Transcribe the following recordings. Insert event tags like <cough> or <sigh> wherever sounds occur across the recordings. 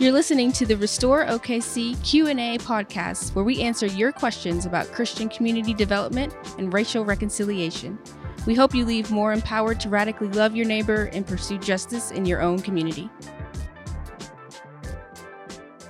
You're listening to the Restore OKC Q&A podcast where we answer your questions about Christian community development and racial reconciliation. We hope you leave more empowered to radically love your neighbor and pursue justice in your own community.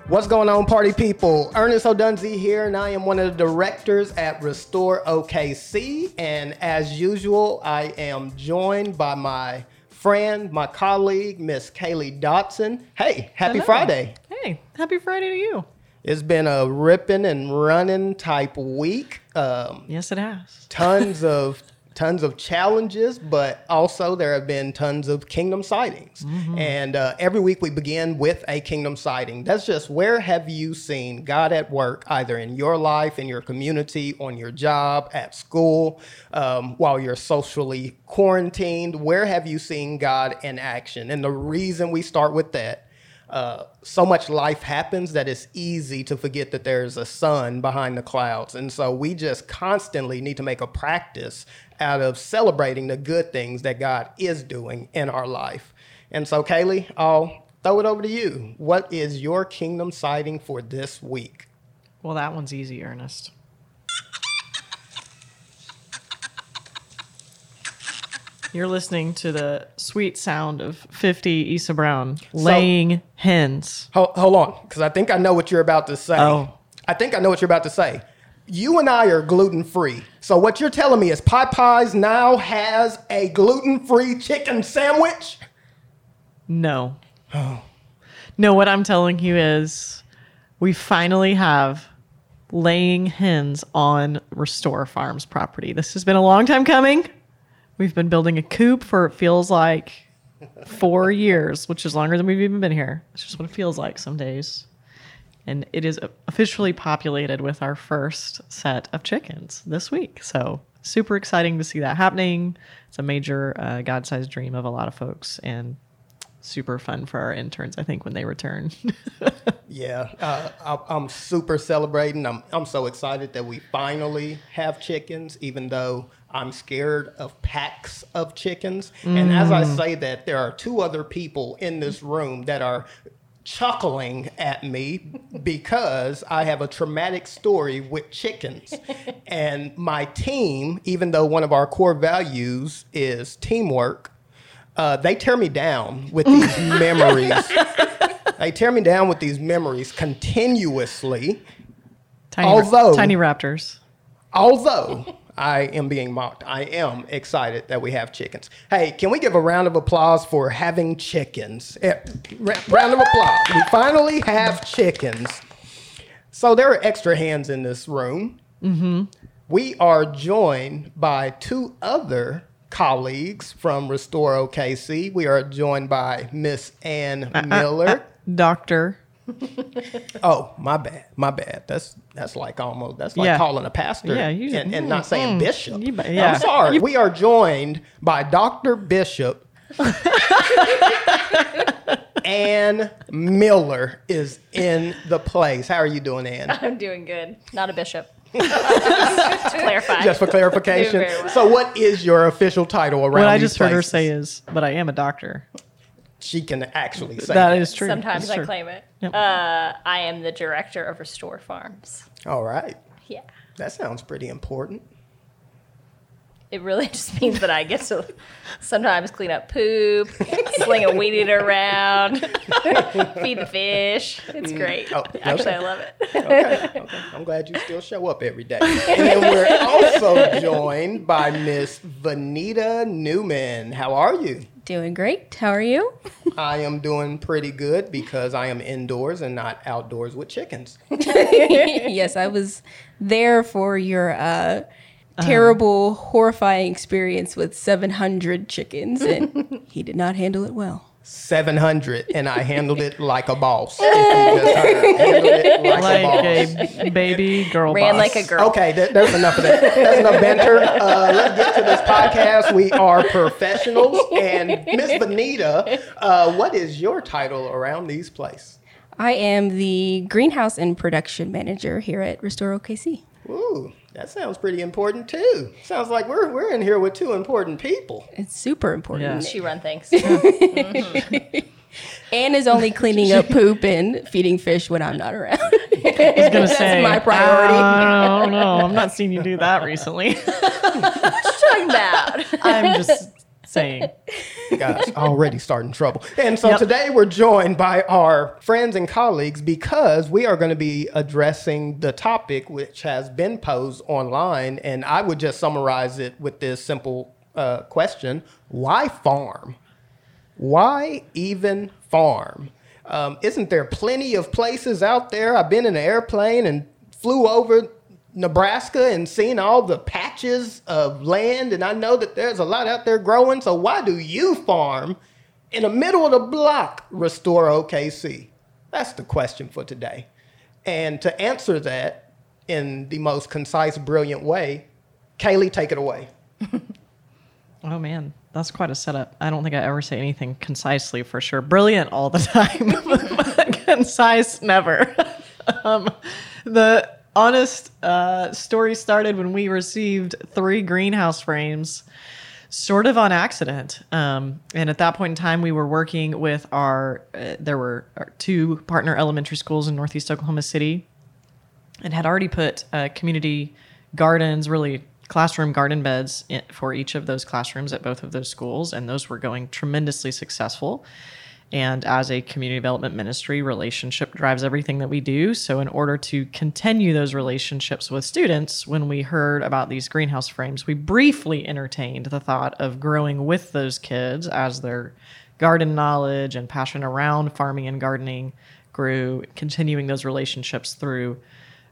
What's going on, party people? Ernest Odunzi here, and I am one of the directors at Restore OKC. And as usual, I am joined by my friend, my colleague, Miss Kaylee Dotson. Hey, happy Hello. Friday. Hey, happy Friday to you. It's been a ripping and running type week. Um, Yes, it has. tons <laughs> of tons of challenges, but also there have been tons of kingdom sightings. And uh, every week we begin with a kingdom sighting. That's just where have you seen God at work, either in your life, in your community, on your job, at school, um, while you're socially quarantined? Where have you seen God in action? And the reason we start with that uh, so much life happens that it's easy to forget that there's a sun behind the clouds. And so we just constantly need to make a practice out of celebrating the good things that God is doing in our life. And so, Kaylee, I'll throw it over to you. What is your kingdom sighting for this week? Well, that one's easy, Ernest. You're listening to the sweet sound of 50 ISA Brown laying hens. Hold, hold on, because I think I know what you're about to say. Oh. I think I know what you're about to say. You and I are gluten free. So what you're telling me is Popeyes now has a gluten free chicken sandwich? No. Oh. No, what I'm telling you is we finally have laying hens on Restore Farms property. This has been a long time coming. We've been building a coop for it feels like four years, which is longer than we've even been here. It's just what it feels like some days. And it is officially populated with our first set of chickens this week. So super exciting to see that happening. It's a major uh, God-sized dream of a lot of folks, and super fun for our interns. I think when they return. <laughs> Yeah, uh, I, I'm super celebrating. I'm, I'm so excited that we finally have chickens, even though I'm scared of packs of chickens. And as I say that, there are two other people in this room that are chuckling at me because I have a traumatic story with chickens. <laughs> and my team, even though one of our core values is teamwork, uh, they tear me down with <laughs> these memories. They tear me down with these memories continuously, tiny, Although- tiny raptors. although I am being mocked. I am excited that we have chickens. Hey, can we give a round of applause for having chickens? Eh, ra- round of applause. We finally have chickens. So there are extra hands in this room. Mm-hmm. We are joined by two other colleagues from Restore OKC. We are joined by Miss Ann <laughs> Miller. Doctor. Oh, my bad, my bad. That's that's like almost that's like Yeah. calling a pastor Yeah, you- and, and mm, not saying mm. bishop. You yeah. I'm sorry. we are joined by Dr. Bishop. <laughs> Ann Miller is in the place. How are you doing, Ann? I'm doing good. Not a bishop. <laughs> Just to clarify. Just for clarification. Well. So, what is your official title around? What I these just heard her say is, but I am a doctor. She can actually say That is true. Sometimes It's I true. claim it. Yep. Uh, I am the director of Restore Farms. All right, Yeah. that sounds pretty important. It really <laughs> just means that I get to sometimes clean up poop, sling a weed eater around, <laughs> feed the fish. It's great. Oh, Actually, okay. I love it. okay, okay. I'm glad you still show up every day. And then we're also <laughs> joined by Miss Vanita Newman. How are you? Doing great. How are you? I am doing pretty good because I am indoors and not outdoors with chickens. <laughs> <laughs> yes, I was there for your uh, terrible, horrifying experience with 700 chickens, and <laughs> he did not handle it well. 700, and I handled it like a boss. <laughs> Just it like, Like a boss. a baby girl Ran boss. like a girl. Okay, th- there's enough of that. That's enough banter. Uh, let's get to this podcast. We are professionals. And Miss Benita, uh, what is your title around these places? I am the greenhouse and production manager here at Restore OKC. Ooh, that sounds pretty important too. Sounds like we're we're in here with two important people. It's super important. Yeah. She run things. <laughs> Mm-hmm. Anne is only cleaning up poop and feeding fish when I'm not around. I was gonna <laughs> say my priority. Uh, I don't know. <laughs> I'm not seeing you do that recently. talking about? I'm just saying. Gosh, <laughs> already starting trouble. And so Yep. today we're joined by our friends and colleagues because we are going to be addressing the topic which has been posed online. And I would just summarize it with this simple uh, question Why farm? Why even farm? Um, isn't there plenty of places out there? I've been in an airplane and flew over Nebraska and seen all the patches of land, and I know that there's a lot out there growing. So why do you farm in the middle of the block? Restore OKC. That's the question for today. And to answer that in the most concise, brilliant way, Kaylee, take it away. <laughs> Oh man, that's quite a setup. I don't think I ever say anything concisely for sure. Brilliant all the <laughs> time, <laughs> concise never. um, the honest uh, story started when we received three greenhouse frames, sort of on accident. Um, and at that point in time, we were working with our. Uh, there were our two partner elementary schools in Northeast Oklahoma City and had already put uh, community gardens, really classroom garden beds in, for each of those classrooms at both of those schools, and those were going tremendously successful. And as a community development ministry, relationship drives everything that we do. So, in order to continue those relationships with students, when we heard about these greenhouse frames, we briefly entertained the thought of growing with those kids as their garden knowledge and passion around farming and gardening grew, continuing those relationships through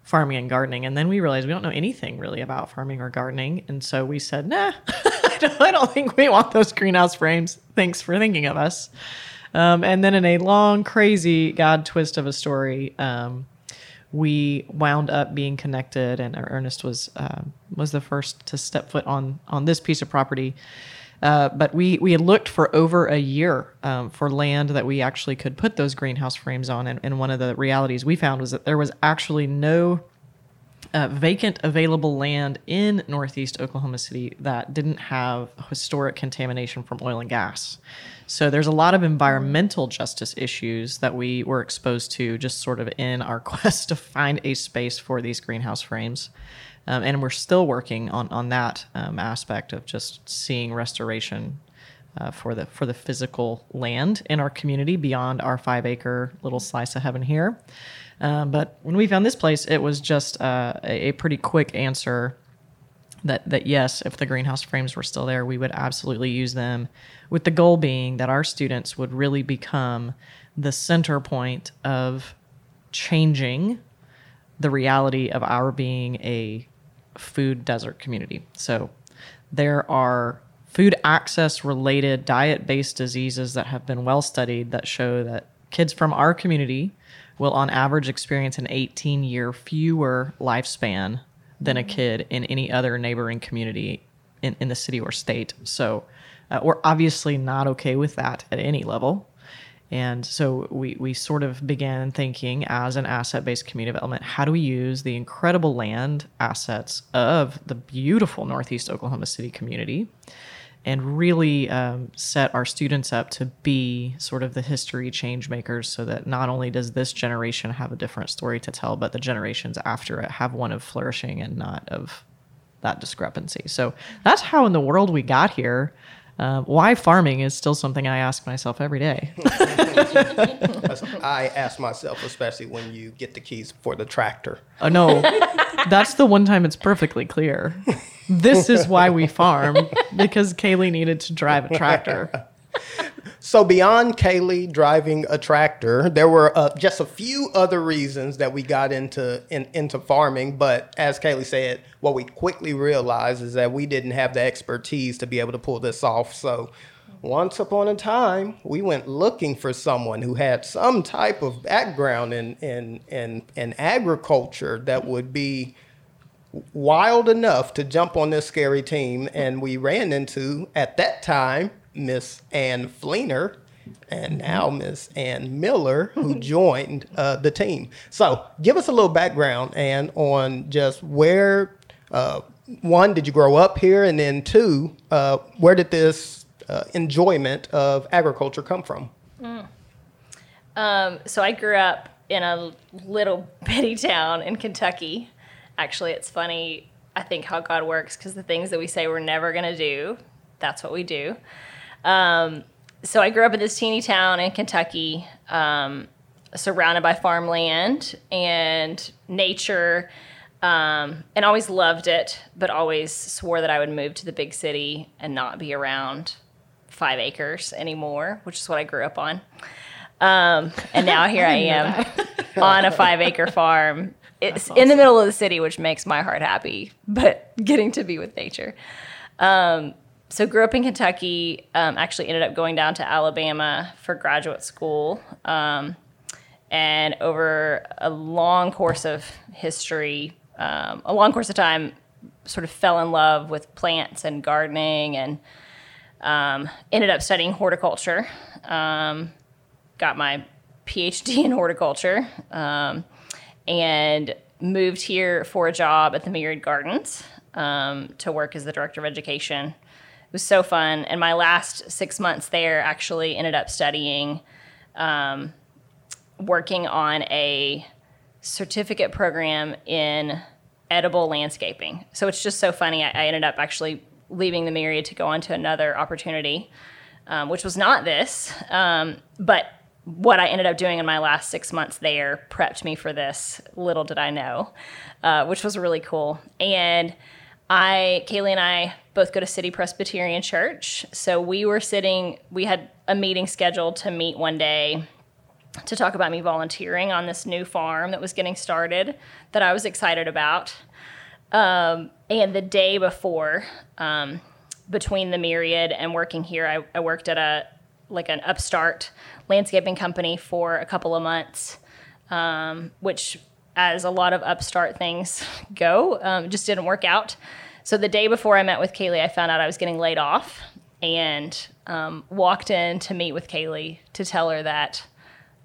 farming and gardening. And then we realized we don't know anything really about farming or gardening. And so we said, nah, <laughs> I don't, think we want those greenhouse frames. Thanks for thinking of us. Um, and then in a long, crazy God twist of a story, um, we wound up being connected, and Ernest was uh, was the first to step foot on on this piece of property. Uh, but we we had looked for over a year um, for land that we actually could put those greenhouse frames on, and, and one of the realities we found was that there was actually no uh, vacant available land in northeast Oklahoma City that didn't have historic contamination from oil and gas. So there's a lot of environmental justice issues that we were exposed to just sort of in our <laughs> quest to find a space for these greenhouse frames. Um, and we're still working on, on that um, aspect of just seeing restoration uh, for the for the physical land in our community beyond our five acre little slice of heaven here. Um, but when we found this place, it was just uh, a, a pretty quick answer that that yes, if the greenhouse frames were still there, we would absolutely use them, with the goal being that our students would really become the center point of changing the reality of our being a food desert community. So there are food access related diet based diseases that have been well studied that show that kids from our community will on average experience an 18 year fewer lifespan than a kid in any other neighboring community in, in the city or state. So uh, we're obviously not okay with that at any level. And so we, we sort of began thinking as an asset based community development, how do we use the incredible land assets of the beautiful Northeast Oklahoma City community and really um, set our students up to be sort of the history change makers so that not only does this generation have a different story to tell, but the generations after it have one of flourishing and not of that discrepancy. So that's how in the world we got here. Uh, why farming is still something I ask myself every day. I ask myself, especially when you get the keys for the tractor. Oh no, that's the one time it's perfectly clear. This is why we farm because Kaylee needed to drive a tractor. <laughs> So beyond Kaylee driving a tractor, there were uh, just a few other reasons that we got into in, into farming. But as Kaylee said, what we quickly realized is that we didn't have the expertise to be able to pull this off. So once upon a time, we went looking for someone who had some type of background in in in, in agriculture that would be wild enough to jump on this scary team, and we ran into at that time Miss Ann Fleener, and now Miss Ann Miller, who <laughs> joined uh, the team. So, give us a little background, Ann, on just where uh, one did you grow up here, and then two, uh, where did this uh, enjoyment of agriculture come from? Um, so I grew up in a little <laughs> bitty town in Kentucky. Actually, it's funny. I think how God works because the things that we say we're never going to do, that's what we do. Um, so I grew up in this teeny town in Kentucky, um, surrounded by farmland and nature, um, and always loved it, but always swore that I would move to the big city and not be around five acres anymore, which is what I grew up on. Um, and now <laughs> here I am on a five acre farm. <laughs> It's in the middle of the city, which makes my heart happy, but <laughs> getting to be with nature. Um, so grew up in Kentucky. Um, actually ended up going down to Alabama for graduate school. Um, and over a long course of history, um, a long course of time, sort of fell in love with plants and gardening, and um, ended up studying horticulture. Um, got my PhD in horticulture, um, and moved here for a job at the Myriad Gardens to work as the director of education it was so fun. And my last six months there actually ended up studying, um, working on a certificate program in edible landscaping. So it's just so funny. I, I ended up actually leaving the Myriad to go on to another opportunity, um, which was not this. Um, but what I ended up doing in my last six months there prepped me for this. Little did I know, uh, which was really cool. And I, Kaylee and I both go to City Presbyterian Church. So we were sitting, we had a meeting scheduled to meet one day to talk about me volunteering on this new farm that was getting started that I was excited about. Um, and the day before, um, between the myriad and working here, I, I, worked at a like an upstart landscaping company for a couple of months, um, which as a lot of upstart things <laughs> go, um, just didn't work out. So the day before I met with Kaylee, I found out I was getting laid off and um, walked in to meet with Kaylee to tell her that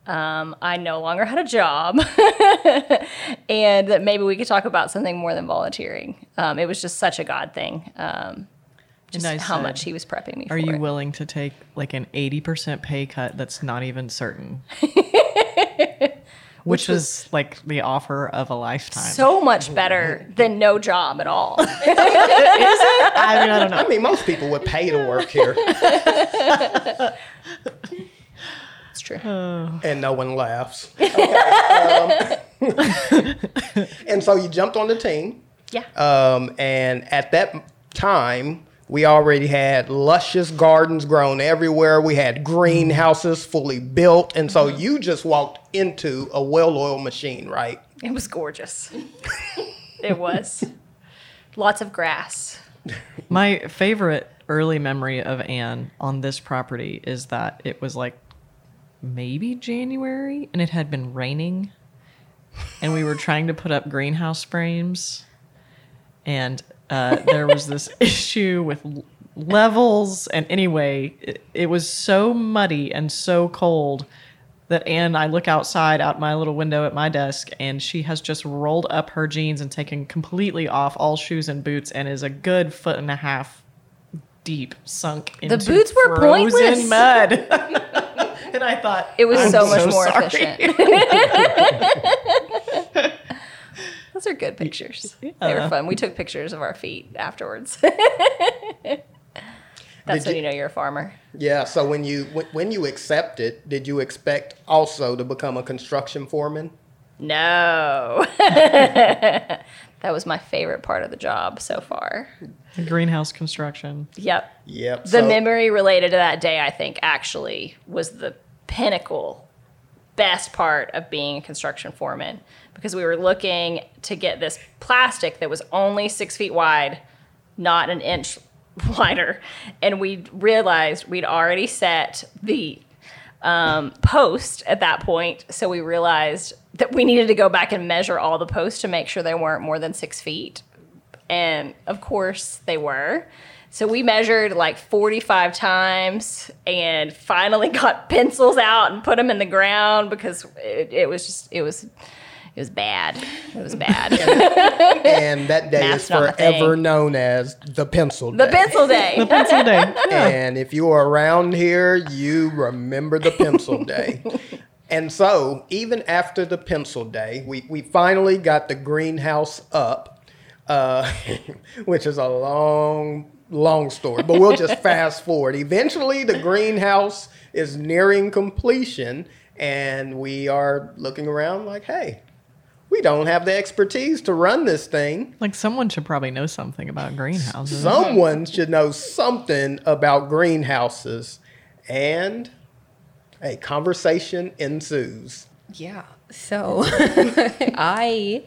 um, I no longer had a job <laughs> and that maybe we could talk about something more than volunteering. Um, it was just such a God thing. Um, just how said, much he was prepping me for. Are you it. willing to take like an 80% pay cut that's not even certain? <laughs> which, was, like the offer of a lifetime. So much better than no job at all. <laughs> <laughs> Is it? I mean, I don't know. I mean, most people would pay to work here. It's true. <sighs> And no one laughs. <laughs> Okay, um, and so you jumped on the team. Yeah. Um, and at that time, we already had luscious gardens grown everywhere. We had greenhouses fully built. And so mm-hmm. you just walked into a well oiled machine, right? It was gorgeous. <laughs> it was. Lots of grass. My favorite early memory of Anne on this property is that it was like maybe January and it had been raining and we were trying to put up greenhouse frames and uh, there was this <laughs> issue with levels. And anyway, it, it, was so muddy and so cold that Anne, I look outside out my little window at my desk, and she has just rolled up her jeans and taken completely off all shoes and boots, and is a good foot and a half deep, sunk into the boots were frozen pointless. <laughs> mud. <laughs> and I thought it was so, so much more sorry. efficient. Those are good pictures. Yeah. They were fun. We took pictures of our feet afterwards. <laughs> That's when you, you, know you're a farmer. Yeah. So when you when you accepted, did you expect also to become a construction foreman? No. <laughs> that was my favorite part of the job so far. Greenhouse construction. Yep. Yep. The so, memory related to that day, I think, actually was the pinnacle, best part of being a construction foreman because we were looking to get this plastic that was only six feet wide, not an inch <laughs> wider. And we realized we'd already set the um, post at that point. So we realized that we needed to go back and measure all the posts to make sure they weren't more than six feet. And of course they were. So we measured like 45 times and finally <laughs> got pencils out and put them in the ground because it, it was just, it was it was bad. It was bad. <laughs> and that day is forever known as the pencil day. The pencil day. the pencil day. And if you are around here, you remember the pencil day. And so, even after the pencil day, we, we finally got the greenhouse up, uh, <laughs> which is a long, long story, but we'll just <laughs> fast forward. Eventually, the greenhouse is nearing completion, and we are looking around like, hey, we don't have the expertise to run this thing. Like someone should probably know something about greenhouses. Someone should know something about greenhouses. And a conversation ensues. Yeah. So <laughs> I,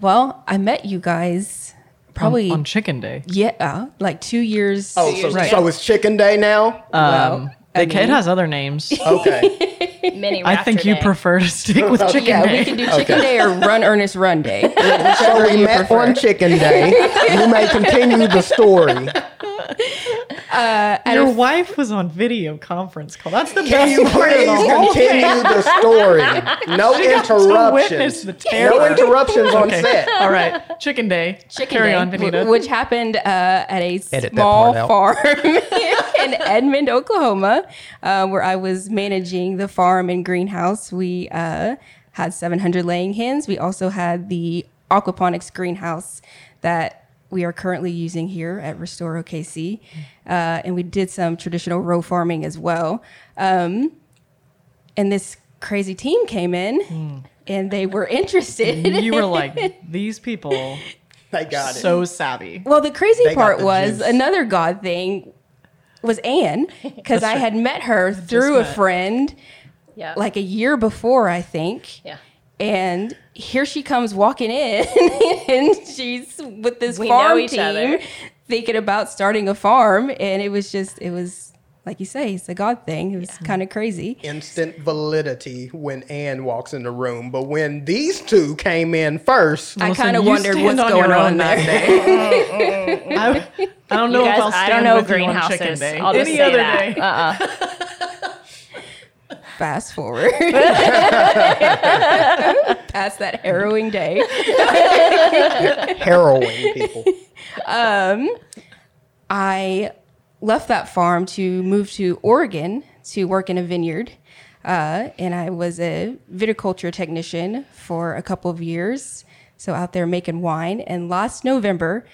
well, I met you guys probably on, on Chicken Day. yeah, like two years. Oh, years so, ago. so it's chicken day now? Well, Um, I the kid mean- has other names. <laughs> Okay. Mini I think you Day. prefer to stick with Chicken yeah, Day. we can do chicken Okay. day or run Ernest run day. so Whichever we you met prefer. on chicken day. you may continue the story. <laughs> Your wife was on video conference call. That's the Can best you part of the please whole thing. continue the story? <laughs> No to witness interruptions. the No interruptions on Okay. set. All right. Chicken Day. Chicken Carry Day, on, Benita. which happened uh, at a Edit that small part farm <laughs> in Edmond, Oklahoma, uh, where I was managing the farm and greenhouse. We uh, had 700 laying hens. We also had the aquaponics greenhouse that we are currently using here at Restore OKC. Uh, and we did some traditional row farming as well. Um, and this crazy team came in and they were interested. you were like, <laughs> these people They got it. so savvy. Well, the crazy They part the was juice. another God thing was Anne because I had met her through a met. friend Yeah. like a year before, I think. yeah. And here she comes walking in, <laughs> and she's with this We know farm each team other. thinking about starting a farm. And it was just, it was like you say, it's a God thing. It was kind of crazy. instant validity when anne walks in the room. But when these two came in first, I kind of wondered what's on going on own that there. day. <laughs> <laughs> I, I don't know You if I'll I stand don't know with you on Chicken greenhouses. Day. I'll just Any say other that. day. Uh-uh. Fast forward <laughs> past that harrowing day. <laughs> harrowing people. I left that farm to move to Oregon to work in a vineyard. Uh, and I was a viticulture technician for a couple of years. So out there making wine. And last November,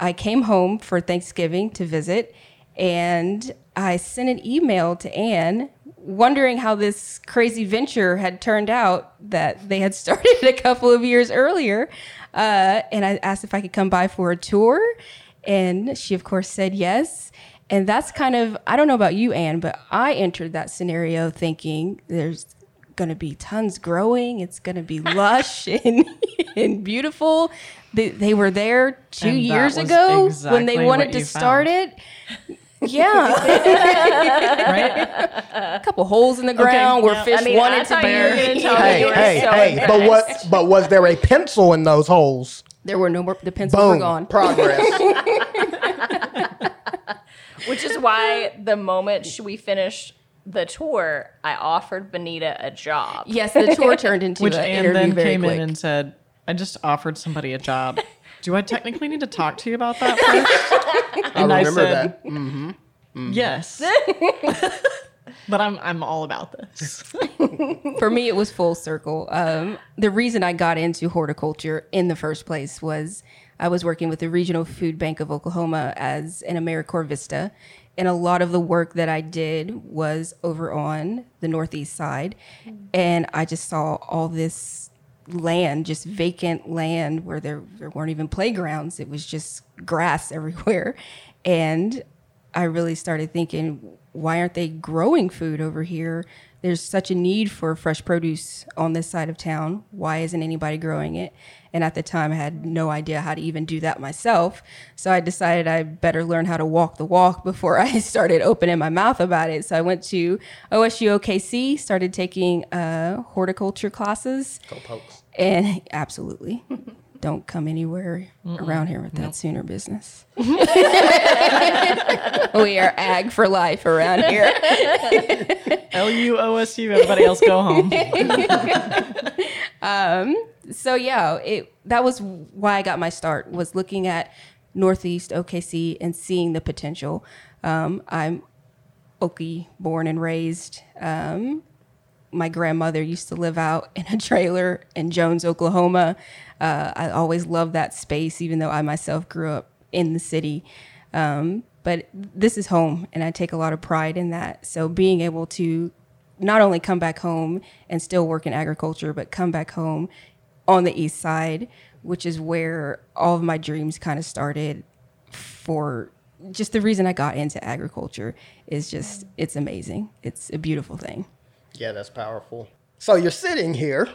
I came home for Thanksgiving to visit. And I sent an email to Anne wondering how this crazy venture had turned out that they had <laughs> started a couple of years earlier. Uh, and I asked if I could come by for a tour. And she, of course, said yes. And that's kind of, I don't know about you, Anne, but I entered that scenario thinking there's going to be tons growing. It's going to be <laughs> lush and, and beautiful. They, they were there two And years ago when they wanted to start it. Yeah. right? a couple holes in the ground where yeah. fish I mean, I wanted to thought be. you were tell me hey, you were hey, so hey! But what? But was there a pencil in those holes? There were no more, the pencils were Boom! gone. Progress. <laughs> Which is why the moment we finished the tour, I offered Benita a job. Yes, the tour turned into <laughs> Which an Anne interview then very came quick. in and said, I just offered somebody a job. Do I technically need to talk to you about that <laughs> first? I And I remember said- that. Mm. Yes. <laughs> but I'm I'm all about this. <laughs> for me, it was full circle. Um, the reason I got into horticulture in the first place was I was working with the Regional Food Bank of Oklahoma as an AmeriCorps Vista. And a lot of the work that I did was over on the Northeast side. And I just saw all this land, just vacant land where there, there weren't even playgrounds. It was just grass <laughs> everywhere. And I really started thinking, why aren't they growing food over here? There's such a need for fresh produce on this side of town. Why isn't anybody growing it? And at the time, I had no idea how to even do that myself. So I decided I better learn how to walk the walk <laughs> before I started opening my mouth about it. So I went to OSU OKC, started taking uh, horticulture classes. Go pokes. And <laughs> absolutely. <laughs> Don't come anywhere around here with that sooner business. <laughs> <laughs> we are ag for life around here. <laughs> L U O S U. Everybody else go home. So yeah, it that was why I got my start was looking at Northeast OKC and seeing the potential. Um, I'm Okie born and raised, um, my grandmother used to live out in a trailer in Jones, Oklahoma. Uh, I always loved that space, even though I myself grew up in the city. Um, but this is home, and I take a lot of pride in that. So being able to not only come back home and still work in agriculture, but come back home on the east side, which is where all of my dreams kind of started for just the reason I got into agriculture is just it's amazing. It's a beautiful thing. Yeah, that's powerful. So you're sitting here,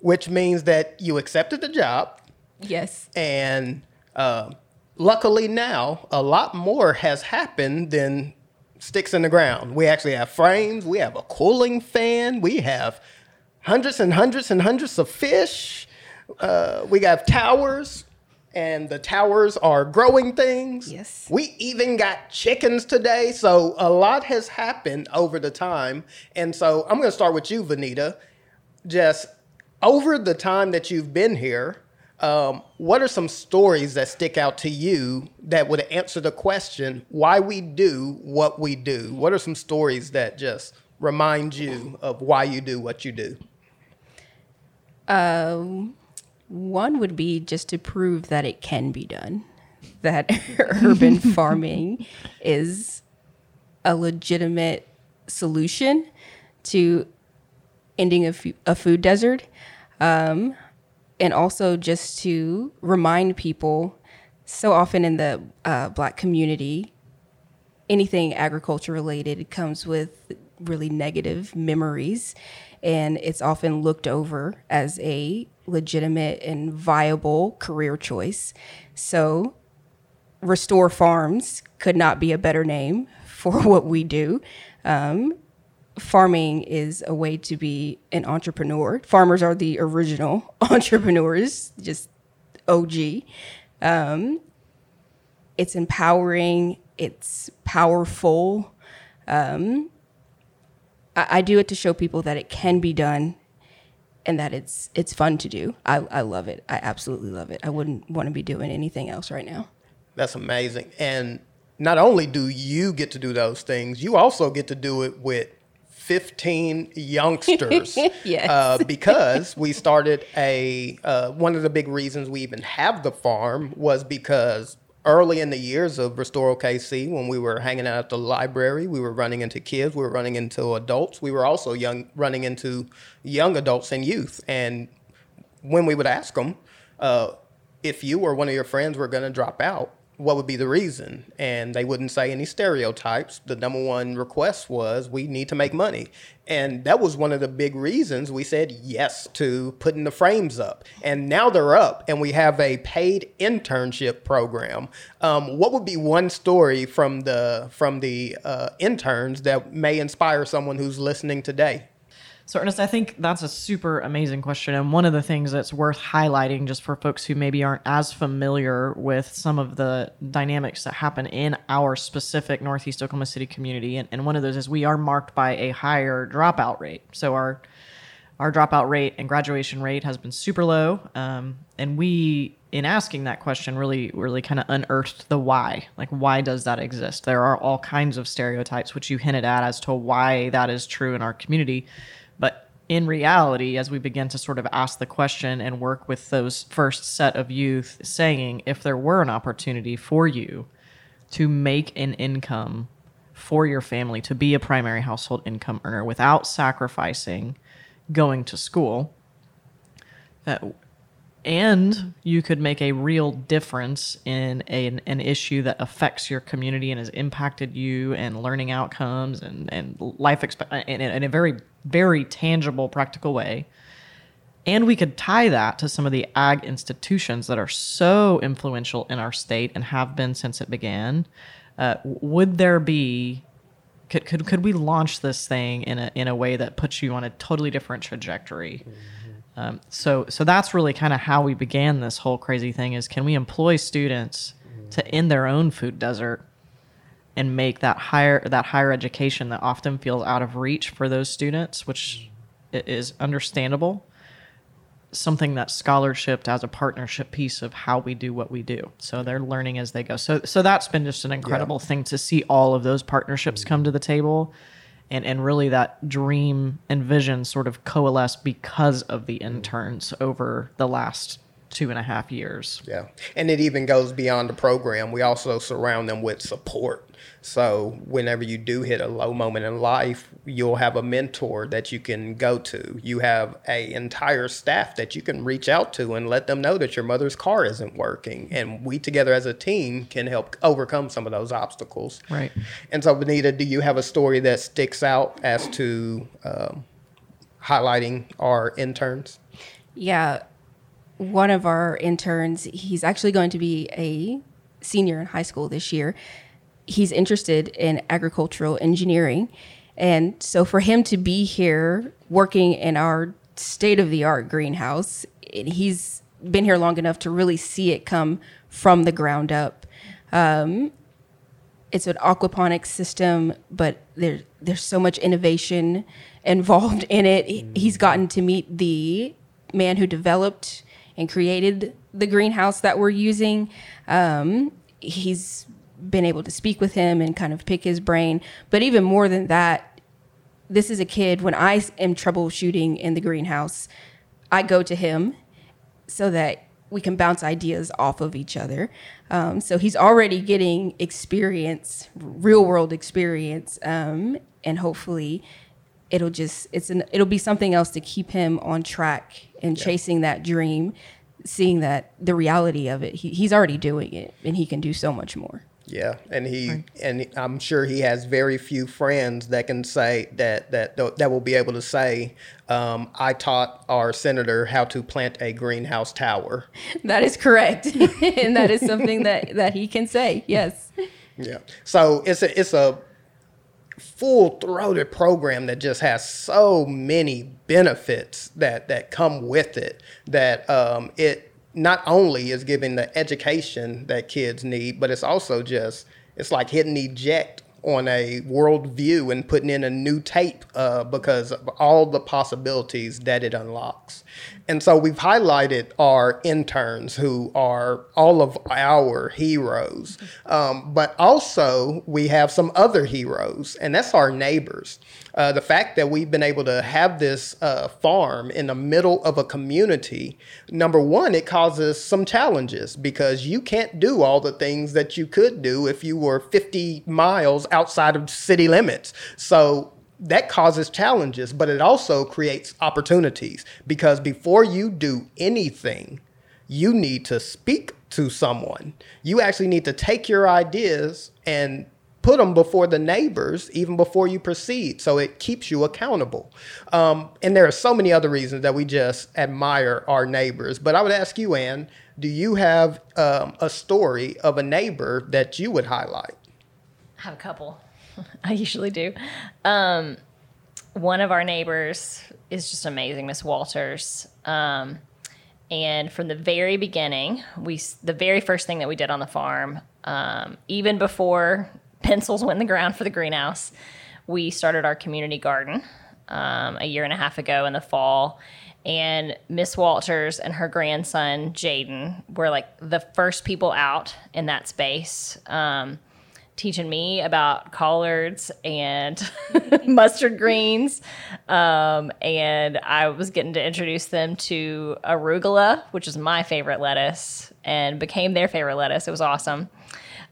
which means that you accepted the job, Yes. and uh, luckily now a lot more has happened than sticks in the ground. We actually have frames, we have a cooling fan, we have hundreds and hundreds and hundreds of fish. Uh, we have towers, and the towers are growing things. Yes. We even got chickens today. So a lot has happened over the time. And so I'm going to start with you, Vanita. Just over the time that you've been here, um, what are some stories that stick out to you that would answer the question why we do what we do? What are some stories that just remind you of why you do what you do? One would be just to prove that it can be done, that <laughs> urban <laughs> farming is a legitimate solution to ending a, a food desert. Um, and also just to remind people so often in the uh, black community, anything agriculture related comes with really negative memories and it's often looked over as a legitimate and viable career choice. So Restore Farms could not be a better name for <laughs> what we do. Um, farming is a way to be an entrepreneur. Farmers are the original <laughs> entrepreneurs, just OG. Um, it's empowering, it's powerful. Um, I, I do it to show people that it can be done and that it's it's fun to do. I, I love it. I absolutely love it. I wouldn't want to be doing anything else right now. That's amazing. And not only do you get to do those things, you also get to do it with 15 youngsters. <laughs> Yes. Uh, because we started a, uh, one of the big reasons we even have the farm was because early in the years of Restore OKC, when we were hanging out at the library, we were running into kids, we were running into adults. We were also young, running into young adults and youth. And when we would ask them uh, if you or one of your friends were going to drop out, what would be the reason? And they wouldn't say any stereotypes. The number one request was we need to make money. And that was one of the big reasons we said yes to putting the frames up. And now they're up, and we have a paid internship program. Um, what would be one story from the from the uh, interns that may inspire someone who's listening today? So, Ernest, I think that's a super amazing question. And one of the things that's worth highlighting just for folks who maybe aren't as familiar with some of the dynamics that happen in our specific Northeast Oklahoma City community. And, and one of those is we are marked by a higher dropout rate. So, our our dropout rate and graduation rate has been super low. Um, and we, in asking that question, really, really kind of unearthed the why. Like, why does that exist? There are all kinds of stereotypes, which you hinted at, as to why that is true in our community. In reality, as we begin to sort of ask the question and work with those first set of youth, saying if there were an opportunity for you to make an income for your family, to be a primary household income earner without sacrificing going to school, uh, and you could make a real difference in an, an issue that affects your community and has impacted you and learning outcomes and, and life expe- in, in a very very tangible practical way. And we could tie that to some of the ag institutions that are so influential in our state and have been since it began. Uh, would there be could, could, could we launch this thing in a, in a way that puts you on a totally different trajectory um, so so that's really kind of how we began this whole crazy thing is can we employ students mm. to end their own food desert and make that higher that higher education that often feels out of reach for those students, which mm. is understandable, something that scholarship as a partnership piece of how we do what we do. So they're learning as they go. So so that's been just an incredible thing to see all of those partnerships mm. come to the table and and really that dream and vision sort of coalesced because of the interns over the last two and a half years. Yeah. And it even goes beyond the program. We also surround them with support. So whenever you do hit a low moment in life, you'll have a mentor that you can go to. You have a entire staff that you can reach out to and let them know that your mother's car isn't working. And we together as a team can help overcome some of those obstacles. Right. And so, Benita, do you have a story that sticks out as to um, highlighting our interns? Yeah, one of our interns, he's actually going to be a senior in high school this year. He's interested in agricultural engineering. And so for him to be here working in our state of the art greenhouse, he's been here long enough to really see it come from the ground up. Um, it's an aquaponics system, but there, there's so much innovation involved in it. He's gotten to meet the man who developed and created the greenhouse that we're using. Um, he's been able to speak with him and kind of pick his brain. But even more than that, this is a kid, when I am troubleshooting in the greenhouse, I go to him so that we can bounce ideas off of each other. Um, so he's already getting experience, real world experience, um, and hopefully it'll just it's an it'll be something else to keep him on track and yeah. chasing that dream, seeing that the reality of it. He, he's already doing it, and he can do so much more. Yeah, and he right. and I'm sure he has very few friends that can say that that that will be able to say, um, "I taught our senator how to plant a greenhouse tower." <laughs> That is correct, <laughs> and that is something that that he can say. Yes. Yeah. So it's a it's a full throated program that just has so many benefits that that come with it that um, it not only is giving the education that kids need, but it's also just it's like hitting eject on a worldview and putting in a new tape uh, because of all the possibilities that it unlocks. And so we've highlighted our interns who are all of our heroes. Um, but also, we have some other heroes, and that's our neighbors. Uh, the fact that we've been able to have this uh, farm in the middle of a community, number one, it causes some challenges because you can't do all the things that you could do if you were 50 miles outside of city limits. So that causes challenges, but it also creates opportunities because before you do anything, you need to speak to someone. You actually need to take your ideas and put them before the neighbors even before you proceed so it keeps you accountable. Um, and there are so many other reasons that we just admire our neighbors but i would ask you anne do you have um, a story of a neighbor that you would highlight? I have a couple <laughs> I usually do. Um, one of our neighbors is just amazing, Miss Walters. Um, and from the very beginning, we the very first thing that we did on the farm, um, even before <laughs> pencils went in the ground for the greenhouse, we started our community garden um, a year and a half ago in the fall. And Miss Walters and her grandson Jaden were like the first people out in that space. Um, teaching me about collards and <laughs> mustard greens. Um, and I was getting to introduce them to arugula, which is my favorite lettuce, and became their favorite lettuce. It was awesome.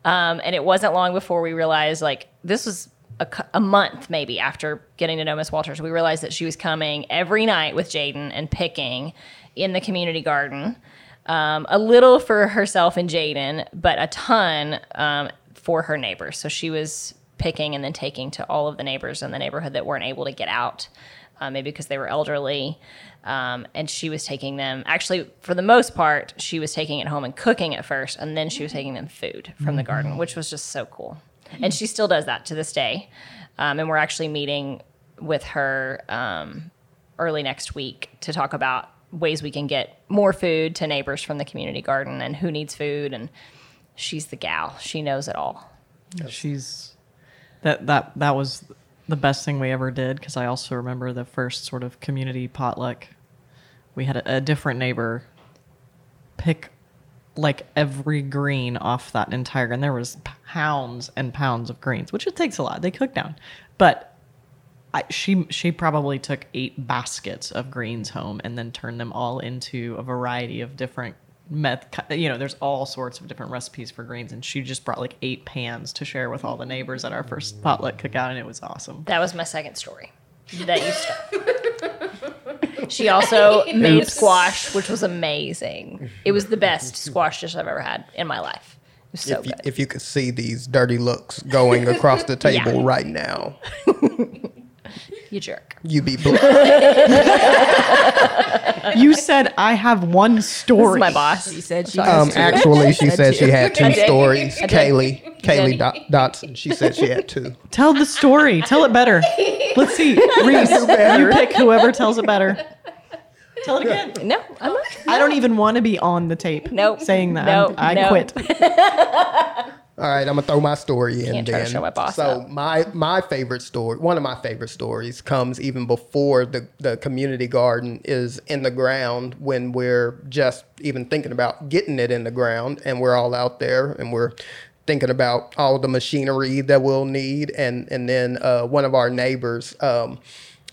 Um, and it wasn't long before we realized, like, this was a, a, month maybe after getting to know Miss Walters, we realized that she was coming every night with Jaden and picking in the community garden. Um, a little for herself and Jaden, but a ton um, for her neighbors. So she was picking and then taking to all of the neighbors in the neighborhood that weren't able to get out, uh, maybe because they were elderly. Um, and she was taking them, actually, for the most part, she was taking it home and cooking it first, and then she was taking them food from the garden, which was just so cool. And she still does that to this day. Um, and we're actually meeting with her um, early next week to talk about ways we can get more food to neighbors from the community garden and who needs food and she's the gal. She knows it all. She's that that that was the best thing we ever did because I also remember the first sort of community potluck. We had a, a different neighbor pick like every green off that entire and there was pounds and pounds of greens which it takes a lot they cook down but I, she she probably took eight baskets of greens home and then turned them all into a variety of different meth. You know, there's all sorts of different recipes for greens, and she just brought like eight pans to share with all the neighbors at our first potluck cookout, and it was awesome. That was my second story that you start. <laughs> she also made squash, which was amazing. It was the best squash dish I've ever had in my life. It was so if, you, good. if you could see these dirty looks going across the <laughs> table Yeah. right now, <laughs> you jerk. you be bl- <laughs> You said I have one This is story. my boss. She said she um, actually <laughs> she said she had two <laughs> stories. Kaylee, Kaylee did. Dot- Dotson, she said she had two. Tell the story. Tell it better. Let's see. Reese, you pick whoever tells it better. Tell it again. No, I'm not. I don't even want to be on the tape. Nope. Saying that. Nope. I Nope. quit. All right, I'm gonna throw my story in. Can't try to show So my my favorite story, one of my favorite stories, comes even before the the community garden is in the ground when we're just even thinking about getting it in the ground, and we're all out there and we're thinking about all the machinery that we'll need, and and then uh, one of our neighbors, um,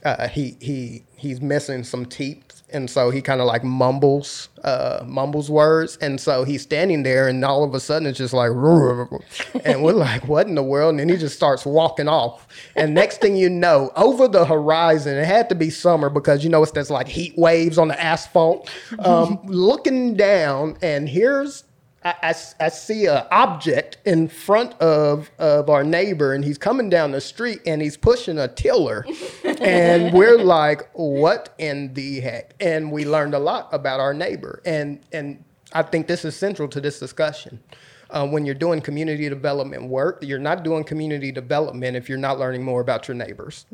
uh, he he he's missing some teeth and so he kind of like mumbles uh mumbles words. And so he's standing there and all of a sudden it's just like <laughs> and we're like what in the world? And then he just starts walking off. And next thing you know over the horizon it had to be summer because you know it's there's like heat waves on the asphalt. Um looking down and here's I, I s- I see an object in front of, of our neighbor, and he's coming down the street and he's pushing a tiller. <laughs> and we're like, what in the heck? And we learned a lot about our neighbor. And, and I think this is central to this discussion. Uh, when you're doing community development work, you're not doing community development if you're not learning more about your neighbors.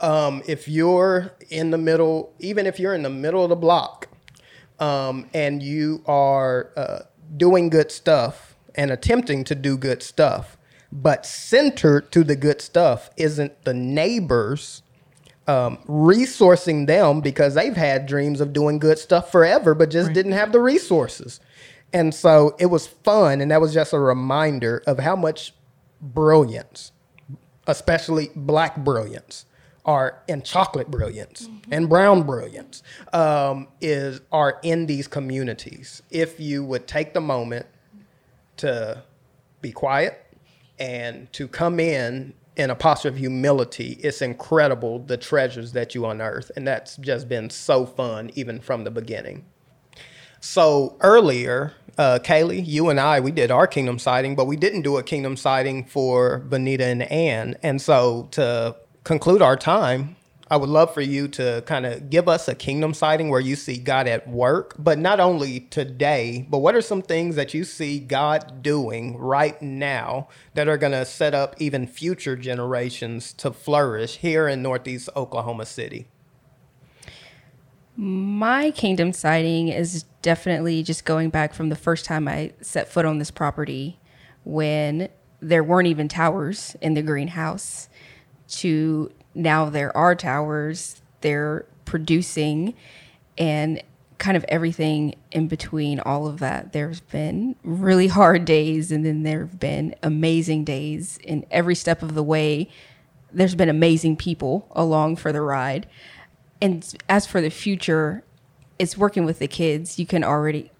Um, if you're in the middle, even if you're in the middle of the block, um, and you are uh, doing good stuff and attempting to do good stuff, but centered to the good stuff isn't the neighbors um, resourcing them because they've had dreams of doing good stuff forever, but just didn't have the resources. And so it was fun, and that was just a reminder of how much brilliance especially black brilliance are in chocolate brilliance and brown brilliance um, is are in these communities. If you would take the moment to be quiet and to come in in a posture of humility it's incredible the treasures that you unearth. And that's just been so fun even from the beginning. So earlier, uh, Kaylee, you and I, we did our kingdom sighting, but we didn't do a kingdom sighting for Benita and Ann. And so to conclude our time, I would love for you to kind of give us a kingdom sighting where you see God at work, but not only today, but what are some things that you see God doing right now that are going to set up even future generations to flourish here in Northeast Oklahoma City? My kingdom sighting is definitely just going back from the first time I set foot on this property when there weren't even towers in the greenhouse to now there are towers, they're producing and kind of everything in between all of that. There's been really hard days and then there have been amazing days in every step of the way. There's been amazing people along for the ride and as for the future, it's working with the kids. You can already,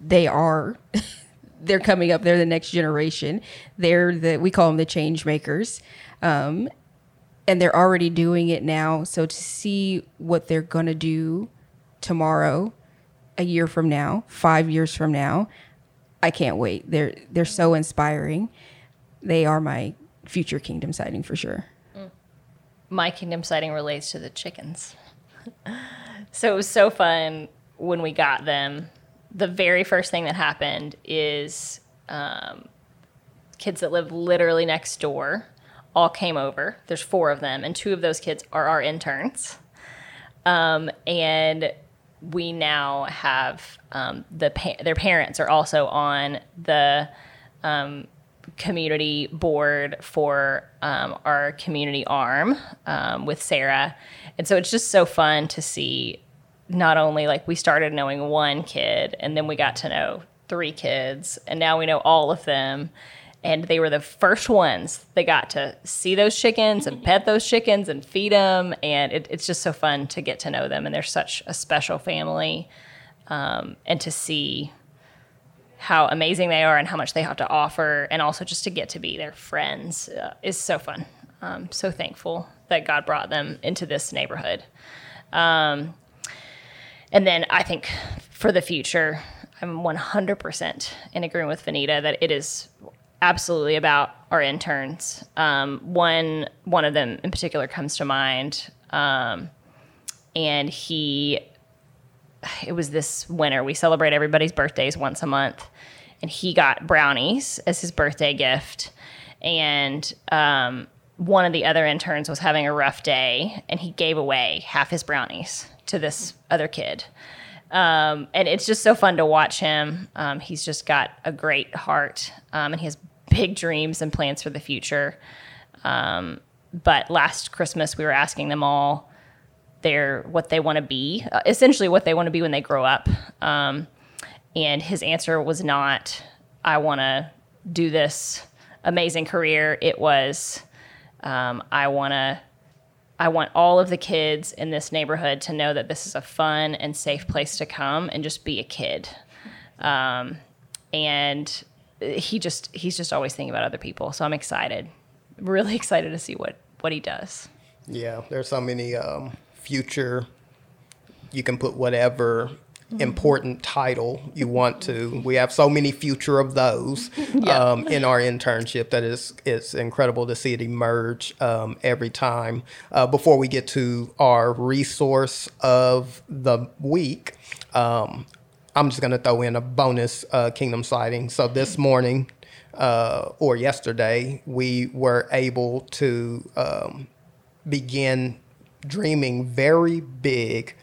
they are, <laughs> they're coming up. They're the next generation. They're the, we call them the change makers. Um, and they're already doing it now. So to see what they're to do tomorrow, a year from now, five years from now, I can't wait. They're, they're so inspiring. They are my future kingdom sighting for sure. my kingdom sighting relates to the chickens. <laughs> so it was so fun when we got them. The very first thing that happened is um, kids that live literally next door all came over. There's four of them, and two of those kids are our interns. Um, and we now have um, the pa- their parents are also on the um, community board for um, our community arm um, with Sarah. And so it's just so fun to see not only like we started knowing one kid and then we got to know three kids and now we know all of them. and they were the first ones that got to see those chickens and pet those chickens and feed them and it, it's just so fun to get to know them and they're such a special family um, and to see how amazing they are and how much they have to offer and also just to get to be their friends uh, is so fun. I'm so thankful that god brought them into this neighborhood. Um, and then i think for the future i'm 100% in agreement with vanita that it is absolutely about our interns. Um, one one of them in particular comes to mind, um, and he. It was this winter. We celebrate everybody's birthdays once a month, and he got brownies as his birthday gift. And um, one of the other interns was having a rough day, and he gave away half his brownies to this other kid. Um, and it's just so fun to watch him. Um, he's just got a great heart, um, and he has big dreams and plans for the future. Um, but last Christmas, we were asking them all their what they want to be, uh, essentially what they want to be when they grow up. Um, and his answer was not, "I want to do this amazing career." It was, um, "I want to." I want all of the kids in this neighborhood to know that this is a fun and safe place to come and just be a kid. Um, and he just he's just always thinking about other people. So I'm excited, really <laughs> excited to see what what he does. Yeah, there's so many um, future. You can put whatever important title you want to. We have so many future of those <laughs> Yeah. um, in our internship that is it's incredible to see it emerge um, every time. Uh, before we get to our resource of the week, um, I'm just going to throw in a bonus uh, kingdom sighting. So this morning uh, or yesterday, we were able to um, begin dreaming very big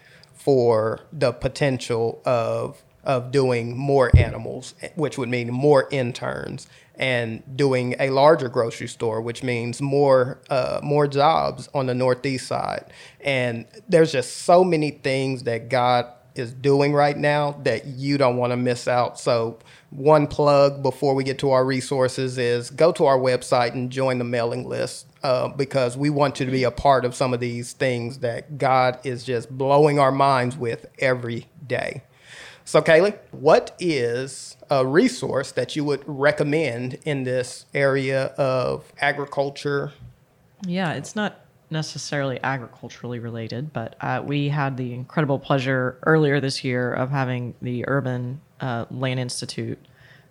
for the potential of of doing more animals, which would mean more interns, and doing a larger grocery store, which means more uh, more jobs on the northeast side. And there's just so many things that God is doing right now that you don't want to miss out. So, one plug before we get to our resources is go to our website and join the mailing list uh, because we want you to be a part of some of these things that God is just blowing our minds with every day. So, Kaylee, what is a resource that you would recommend in this area of agriculture? Yeah, it's not necessarily agriculturally related, but uh, we had the incredible pleasure earlier this year of having the Urban uh, Land Institute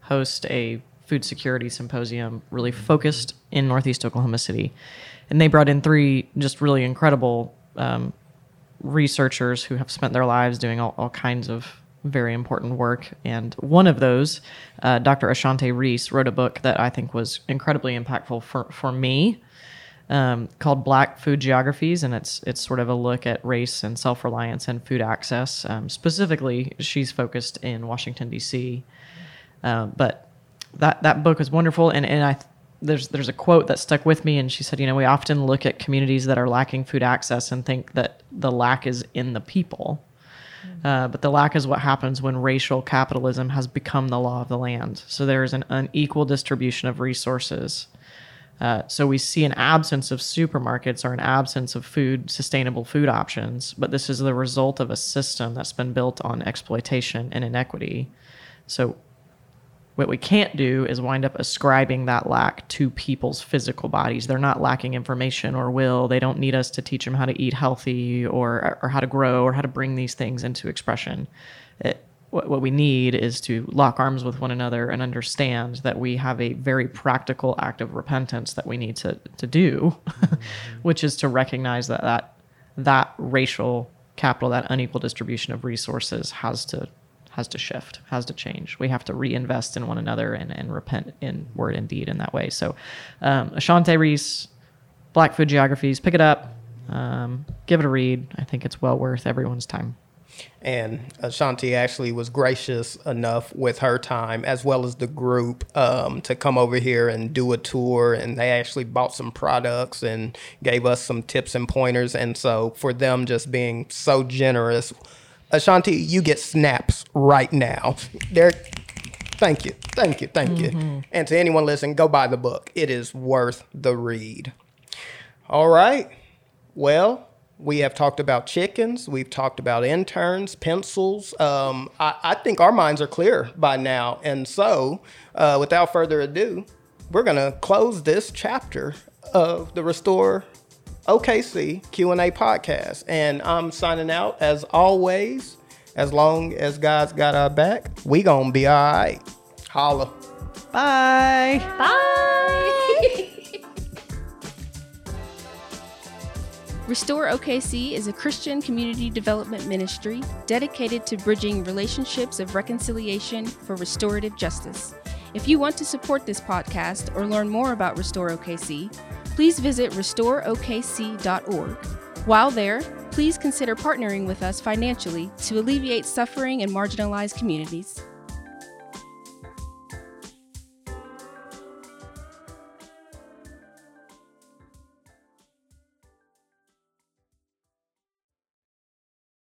host a food security symposium really focused in Northeast Oklahoma City. And they brought in three just really incredible um, researchers who have spent their lives doing all, all kinds of very important work. And one of those, uh, Dr. Ashante Reese, wrote a book that I think was incredibly impactful for, for me um, called Black Food Geographies, and it's it's sort of a look at race and self reliance and food access. Um, specifically, she's focused in Washington D.C., uh, but that that book is wonderful, and and I there's there's a quote that stuck with me, and she said, you know, we often look at communities that are lacking food access and think that the lack is in the people. Uh, but the lack is what happens when racial capitalism has become the law of the land. So there is an unequal distribution of resources. Uh, so we see an absence of supermarkets or an absence of food, sustainable food options, but this is the result of a system that's been built on exploitation and inequity. So what we can't do is wind up ascribing that lack to people's physical bodies. They're not lacking information or will. They don't need us to teach them how to eat healthy or or how to grow or how to bring these things into expression. It, what, what we need is to lock arms with one another and understand that we have a very practical act of repentance that we need to to do, <laughs> which is to recognize that that that racial capital, that unequal distribution of resources, has to has to shift, has to change. We have to reinvest in one another and, and repent in word and deed in that way. So, um, Ashante Reese, Black Food Geographies, pick it up, um, give it a read. I think it's well worth everyone's time. And Ashante actually was gracious enough with her time as well as the group um, to come over here and do a tour. And they actually bought some products and gave us some tips and pointers. And so for them just being so generous, Ashante, you get snaps right now. There, Thank you. Thank you. Thank you. And to anyone listening, go buy the book. It is worth the read. All right. Well, we have talked about chickens. We've talked about interns, pencils. Um, I, I think our minds are clear by now. And so, uh, without further ado, we're going to close this chapter of the Restore OKC Q&A podcast. And I'm signing out as always. As long as God's got our back, we going to be all right. Holla. Bye. Bye. <laughs> Restore OKC is a Christian community development ministry dedicated to bridging relationships of reconciliation for restorative justice. If you want to support this podcast or learn more about Restore OKC, please visit restoreokc.org. While there, please consider partnering with us financially to alleviate suffering in marginalized communities.